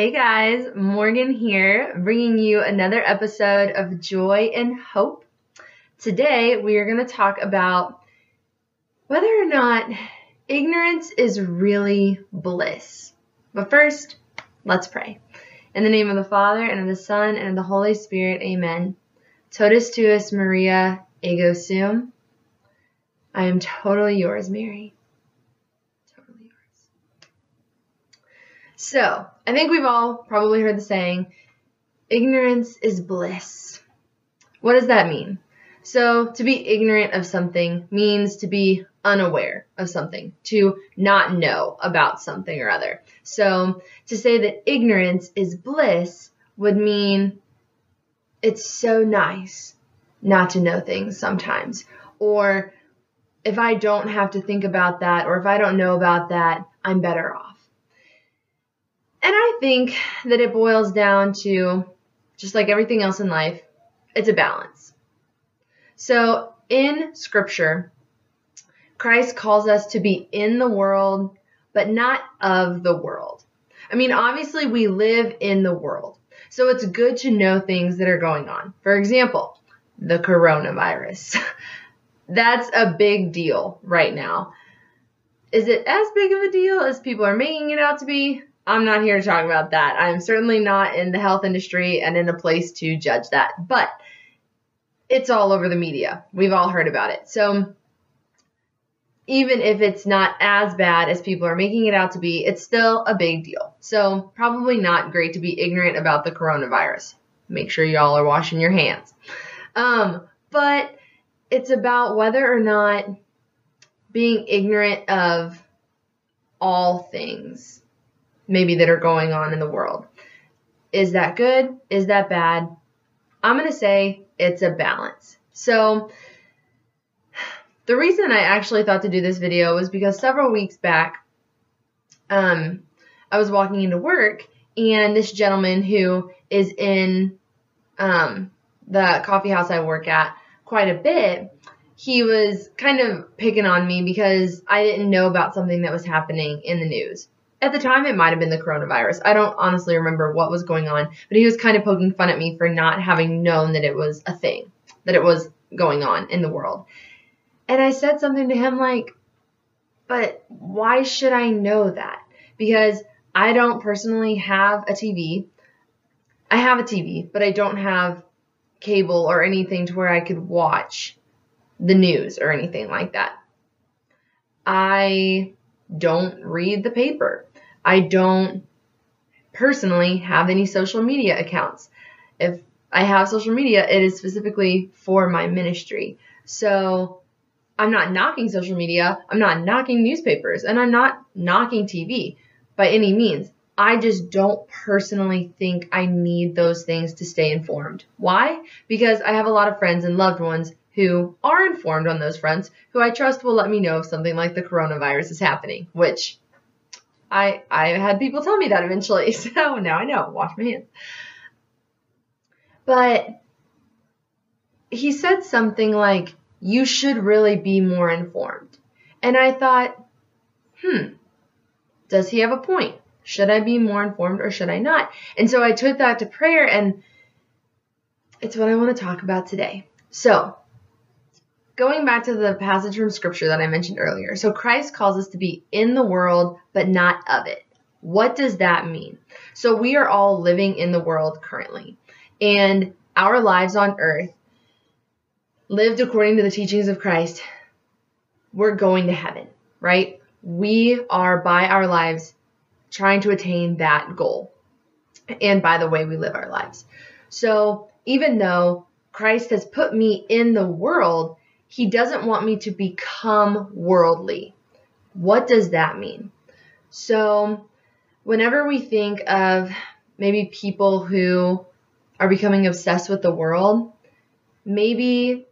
Hey guys, Morgan here, bringing you another episode of Joy in Hope. Today we are going to talk about whether or not ignorance is really bliss. But first, let's pray. In the name of the Father, and of the Son, and of the Holy Spirit, amen. Totus tuus Maria ego sum. I am totally yours, Mary. So, I think we've all probably heard the saying, ignorance is bliss. What does that mean? So, to be ignorant of something means to be unaware of something, to not know about something or other. So, to say that ignorance is bliss would mean it's so nice not to know things sometimes. Or if I don't have to think about that, or if I don't know about that, I'm better off. And I think that it boils down to just like everything else in life, it's a balance. So in scripture, Christ calls us to be in the world, but not of the world. I mean, obviously we live in the world. So it's good to know things that are going on. For example, the coronavirus. That's a big deal right now. Is it as big of a deal as people are making it out to be? I'm not here to talk about that. I'm certainly not in the health industry and in a place to judge that. But it's all over the media. We've all heard about it. So even if it's not as bad as people are making it out to be, it's still a big deal. So probably not great to be ignorant about the coronavirus. Make sure y'all are washing your hands. Um, but it's about whether or not being ignorant of all things maybe that are going on in the world. Is that good? Is that bad? I'm going to say it's a balance. So, the reason I actually thought to do this video was because several weeks back, um, I was walking into work and this gentleman who is in um, the coffee house I work at quite a bit, he was kind of picking on me because I didn't know about something that was happening in the news at the time it might have been the coronavirus. I don't honestly remember what was going on, but he was kind of poking fun at me for not having known that it was a thing, that it was going on in the world. And I said something to him like, but why should I know that? Because I don't personally have a TV. I have a TV, but I don't have cable or anything to where I could watch the news or anything like that. I don't read the paper. I don't personally have any social media accounts. If I have social media, it is specifically for my ministry. So I'm not knocking social media, I'm not knocking newspapers, and I'm not knocking TV by any means. I just don't personally think I need those things to stay informed. Why? Because I have a lot of friends and loved ones who are informed on those fronts, who I trust will let me know if something like the coronavirus is happening, which I I had people tell me that eventually, so now I know. Wash my hands. But he said something like, "You should really be more informed," and I thought, hmm, does he have a point? Should I be more informed or should I not? And so I took that to prayer, and it's what I want to talk about today. So going back to the passage from scripture that I mentioned earlier. So Christ calls us to be in the world, but not of it. What does that mean? So we are all living in the world currently, and our lives on earth, lived according to the teachings of Christ, we're going to heaven, right? We are by our lives trying to attain that goal and by the way we live our lives. So even though Christ has put me in the world, He doesn't want me to become worldly. What does that mean? So, whenever we think of maybe people who are becoming obsessed with the world, maybe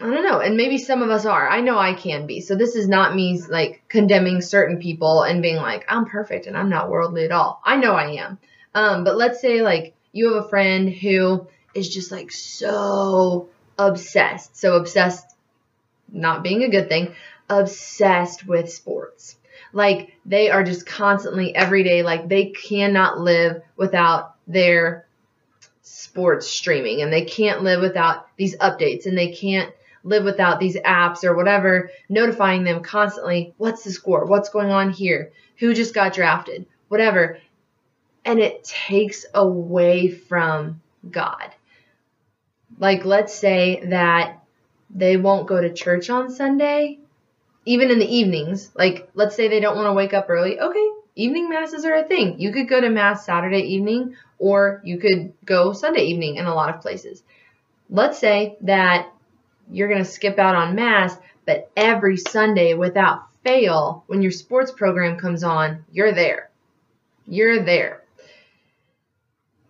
I don't know, and maybe some of us are. I know I can be. So this is not me like condemning certain people and being like, I'm perfect and I'm not worldly at all. I know I am. Um, but let's say like you have a friend who is just like so obsessed. So obsessed, not being a good thing, obsessed with sports. Like they are just constantly every day, like they cannot live without their sports streaming and they can't live without these updates and they can't live without these apps or whatever notifying them constantly what's the score? What's going on here? Who just got drafted? Whatever. And it takes away from god like let's say that they won't go to church on sunday even in the evenings like let's say they don't want to wake up early okay evening masses are a thing you could go to mass saturday evening or you could go sunday evening in a lot of places let's say that you're going to skip out on mass, but every Sunday without fail, when your sports program comes on, you're there. You're there.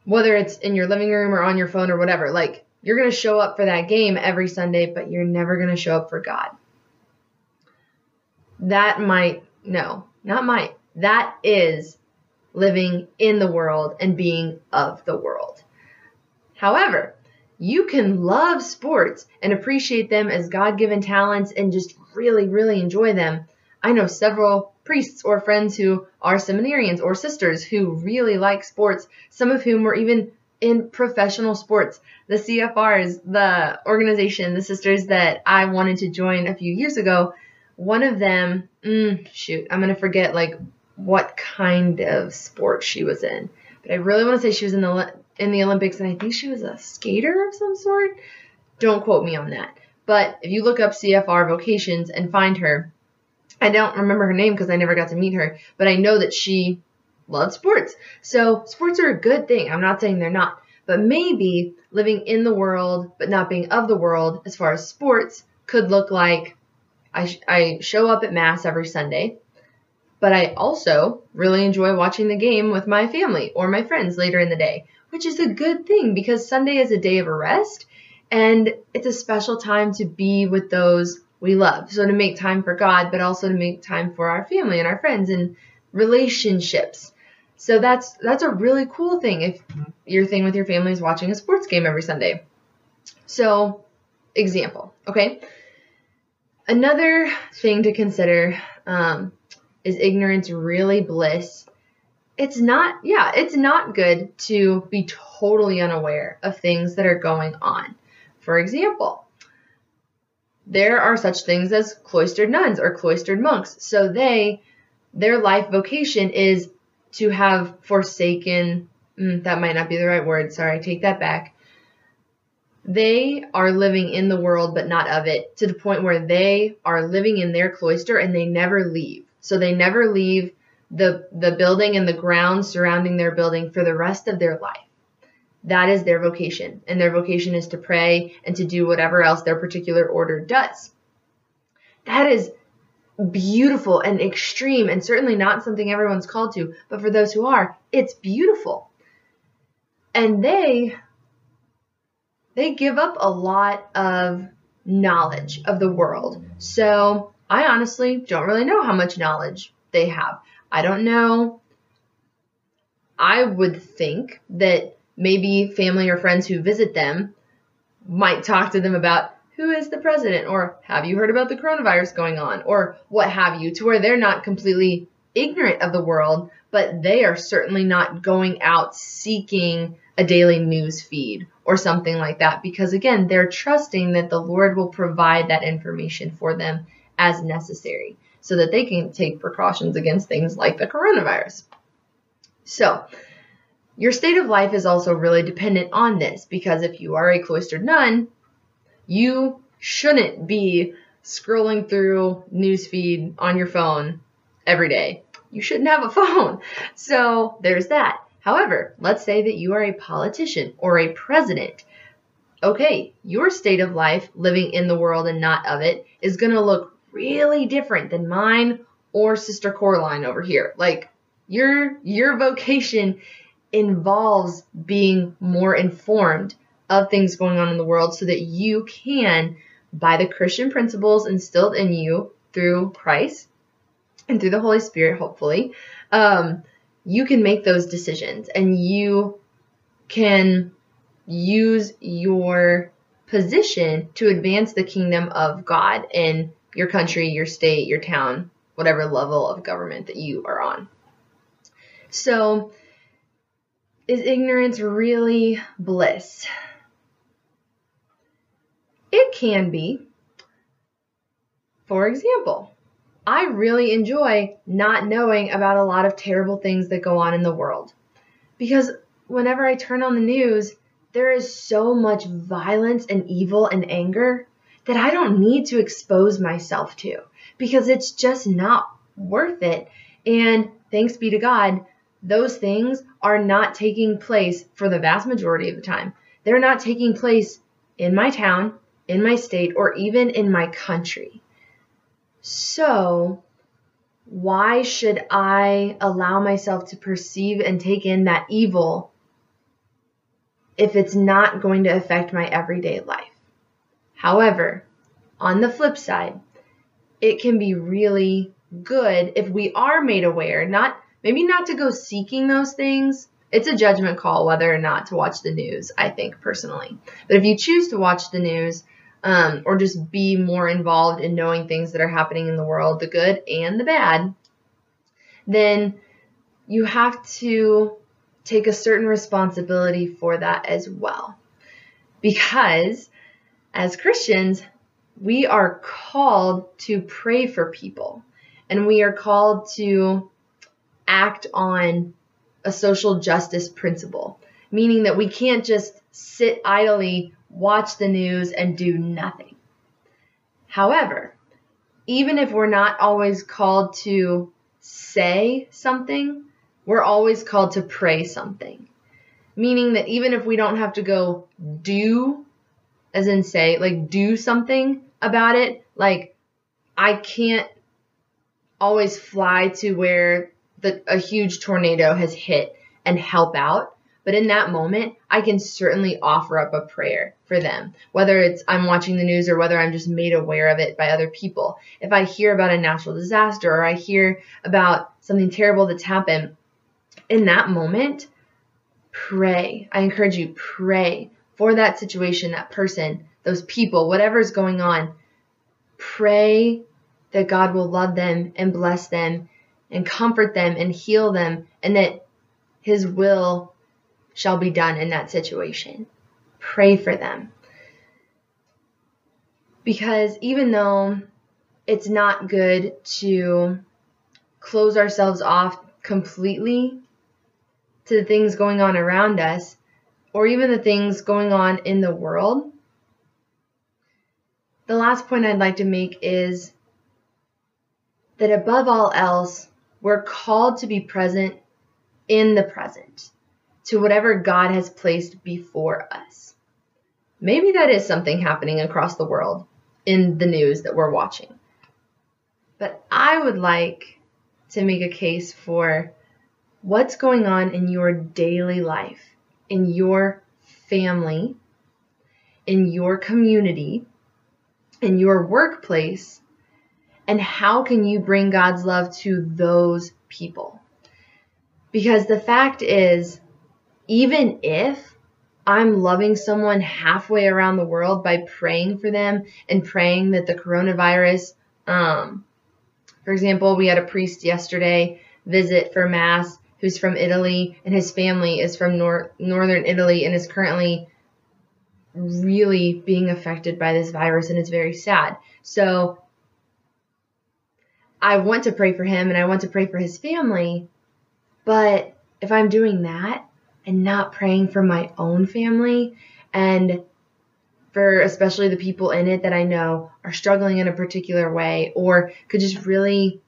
Whether it's in your living room or on your phone or whatever, like you're going to show up for that game every Sunday, but you're never going to show up for God. That might, no, not might. That is living in the world and being of the world. However, you can love sports and appreciate them as God given talents and just really, really enjoy them. I know several priests or friends who are seminarians or sisters who really like sports, some of whom were even in professional sports. The CFRs, the organization, the sisters that I wanted to join a few years ago, one of them, mm, shoot, I'm going to forget like what kind of sport she was in. But I really want to say she was in the in the Olympics, and I think she was a skater of some sort. Don't quote me on that. But if you look up CFR vocations and find her, I don't remember her name because I never got to meet her, but I know that she loved sports. So sports are a good thing. I'm not saying they're not. But maybe living in the world but not being of the world as far as sports could look like I, sh- I show up at Mass every Sunday, but I also really enjoy watching the game with my family or my friends later in the day which is a good thing because Sunday is a day of rest and it's a special time to be with those we love. So to make time for God, but also to make time for our family and our friends and relationships. So that's that's a really cool thing if your thing with your family is watching a sports game every Sunday. So, example, okay. Another thing to consider um, is ignorance really bliss it's not, yeah, it's not good to be totally unaware of things that are going on. For example, there are such things as cloistered nuns or cloistered monks. So they, their life vocation is to have forsaken, mm, that might not be the right word. Sorry, take that back. They are living in the world, but not of it to the point where they are living in their cloister and they never leave. So they never leave the, the building and the grounds surrounding their building for the rest of their life. That is their vocation. And their vocation is to pray and to do whatever else their particular order does. That is beautiful and extreme and certainly not something everyone's called to, but for those who are, it's beautiful. And they they give up a lot of knowledge of the world. So, I honestly don't really know how much knowledge they have. I don't know. I would think that maybe family or friends who visit them might talk to them about who is the president? Or have you heard about the coronavirus going on? Or what have you? To where they're not completely ignorant of the world, but they are certainly not going out seeking a daily news feed or something like that. Because again, they're trusting that the Lord will provide that information for them as necessary so that they can take precautions against things like the coronavirus. So, your state of life is also really dependent on this because if you are a cloistered nun, you shouldn't be scrolling through newsfeed on your phone every day. You shouldn't have a phone. So there's that. However, let's say that you are a politician or a president. okay, your state of life, living in the world and not of it, is going to look really different than mine or Sister Coraline over here. Like your your vocation involves being more informed of things going on in the world so that you can by the Christian principles instilled in you through Christ and through the Holy Spirit, hopefully, um, you can make those decisions and you can use your position to advance the kingdom of God in your country, your state, your town, whatever level of government that you are on. So, is ignorance really bliss? It can be. For example, I really enjoy not knowing about a lot of terrible things that go on in the world. Because whenever I turn on the news, there is so much violence and evil and anger that I don't need to expose myself to because it's just not worth it. And thanks be to God, those things are not taking place for the vast majority of the time. They're not taking place in my town, in my state, or even in my country. So, why should I allow myself to perceive and take in that evil if it's not going to affect my everyday life? However, on the flip side, it can be really good if we are made aware, not maybe not to go seeking those things. It's a judgment call whether or not to watch the news, I think personally. But if you choose to watch the news, um, or just be more involved in knowing things that are happening in the world, the good and the bad, then you have to take a certain responsibility for that as well. Because as Christians, we are called to pray for people and we are called to act on a social justice principle, meaning that we can't just sit idly, watch the news, and do nothing. However, even if we're not always called to say something, we're always called to pray something. Meaning that even if we don't have to go do, as in say, like do something about it, like I can't always fly to where the, a huge tornado has hit and help out. But in that moment, I can certainly offer up a prayer for them, whether it's I'm watching the news or whether I'm just made aware of it by other people. If I hear about a natural disaster or I hear about something terrible that's happened, in that moment, pray. I encourage you, pray for that situation, that person, those people, whatever's going on. Pray that God will love them and bless them and comfort them and heal them and that his will shall be done in that situation. Pray for them. Because even though it's not good to close ourselves off completely to the things going on around us, or even the things going on in the world, the last point I'd like to make is that above all else, we're called to be present in the present to whatever God has placed before us. Maybe that is something happening across the world in the news that we're watching. But I would like to make a case for what's going on in your daily life, in your family, in your community, in your workplace, and how can you bring God's love to those people? Because the fact is, even if I'm loving someone halfway around the world by praying for them and praying that the coronavirus, um, for example, we had a priest yesterday visit for mass who's from Italy and his family is from nor- northern Italy and is currently really being affected by this virus and it's very sad. So I want to pray for him and I want to pray for his family, but if I'm doing that, and not praying for my own family and for especially the people in it that I know are struggling in a particular way or could just really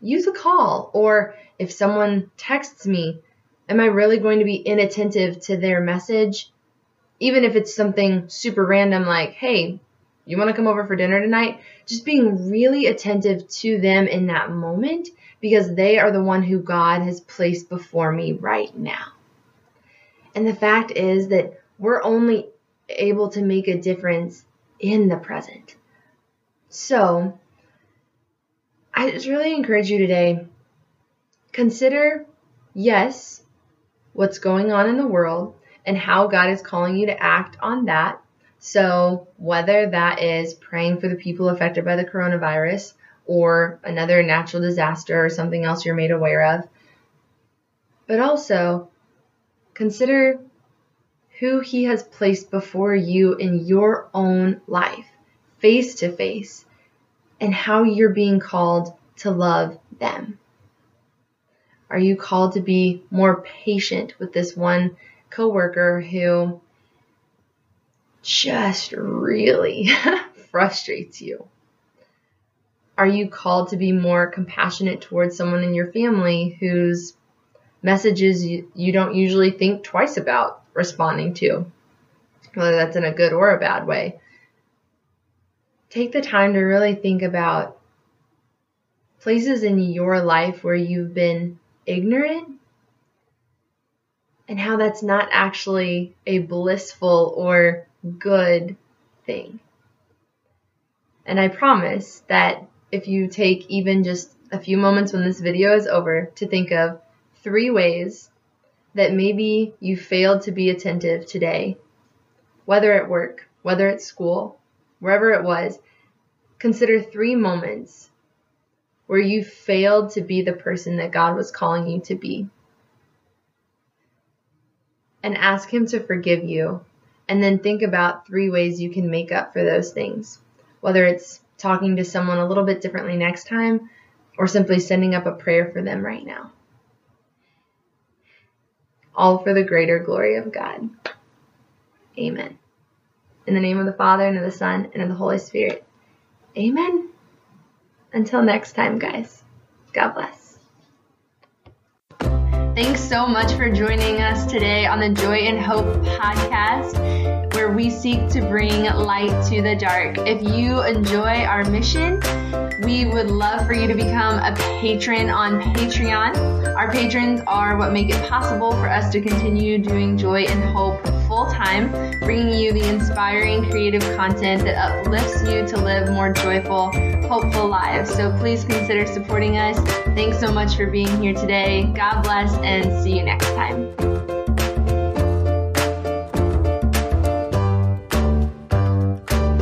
use a call or if someone texts me am I really going to be inattentive to their message even if it's something super random like, hey, you want to come over for dinner tonight? Just being really attentive to them in that moment because they are the one who God has placed before me right now. And the fact is that we're only able to make a difference in the present. So, I just really encourage you today consider yes, what's going on in the world and how God is calling you to act on that. So, whether that is praying for the people affected by the coronavirus or another natural disaster or something else you're made aware of, but also consider who He has placed before you in your own life, face to face, and how you're being called to love them. Are you called to be more patient with this one coworker who just really frustrates you? Are you called to be more compassionate towards someone in your family whose messages you, you don't usually think twice about responding to? Whether that's in a good or a bad way. Take the time to really think about places in your life where you've been ignorant and how that's not actually a blissful or good thing. And I promise that if you take even just a few moments when this video is over to think of three ways that maybe you failed to be attentive today, whether at work, whether at school, wherever it was, consider three moments where you failed to be the person that God was calling you to be. And ask Him to forgive you. And then think about three ways you can make up for those things. Whether it's talking to someone a little bit differently next time or simply sending up a prayer for them right now. All for the greater glory of God. Amen. In the name of the Father, and of the Son, and of the Holy Spirit. Amen. Until next time, guys. God bless. Thanks so much for joining us today on the Joy in Hope podcast, we seek to bring light to the dark. If you enjoy our mission, we would love for you to become a patron on Patreon. Our patrons are what make it possible for us to continue doing Joy in Hope full time, bringing you the inspiring creative content that uplifts you to live more joyful, hopeful lives. So please consider supporting us. Thanks so much for being here today. God bless and see you next time.